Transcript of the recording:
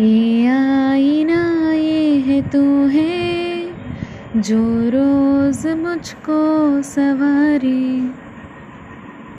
ये आईना ये है तू है जो रोज मुझको सवारी।